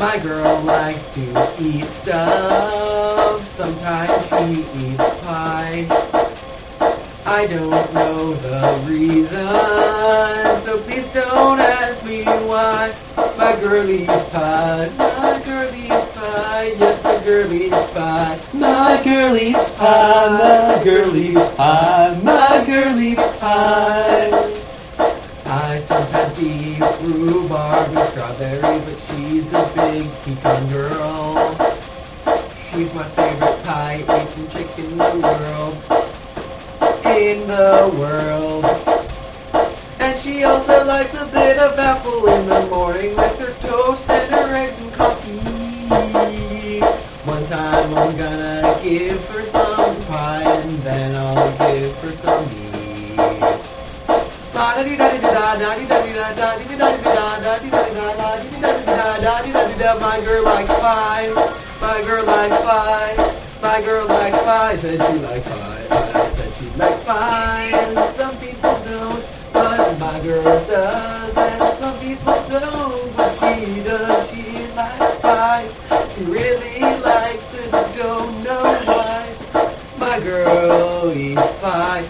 My girl likes to eat stuff. Sometimes she eats pie. I don't know the reason, so please don't ask me why. My girl eats pie. My girl eats pie. Yes, my girl eats pie. My girl eats pie, my girl eats pie, my girl eats pie. I sometimes eat rhubarb and strawberry, she's a big pecan girl. She's my favorite pie eating chicken in the world. In the world. And she also likes a bit of apple in the morning with her toast and her eggs and coffee. One time I'm gonna give her some pie and then I'll give her some meat. My girl likes pie. My girl likes pie. My girl likes pie. Said she likes pie. Said she likes pie. Some people don't, but my girl does. And some people don't, but she does. She likes pie. She really likes it. Don't know why. My girl eats pie.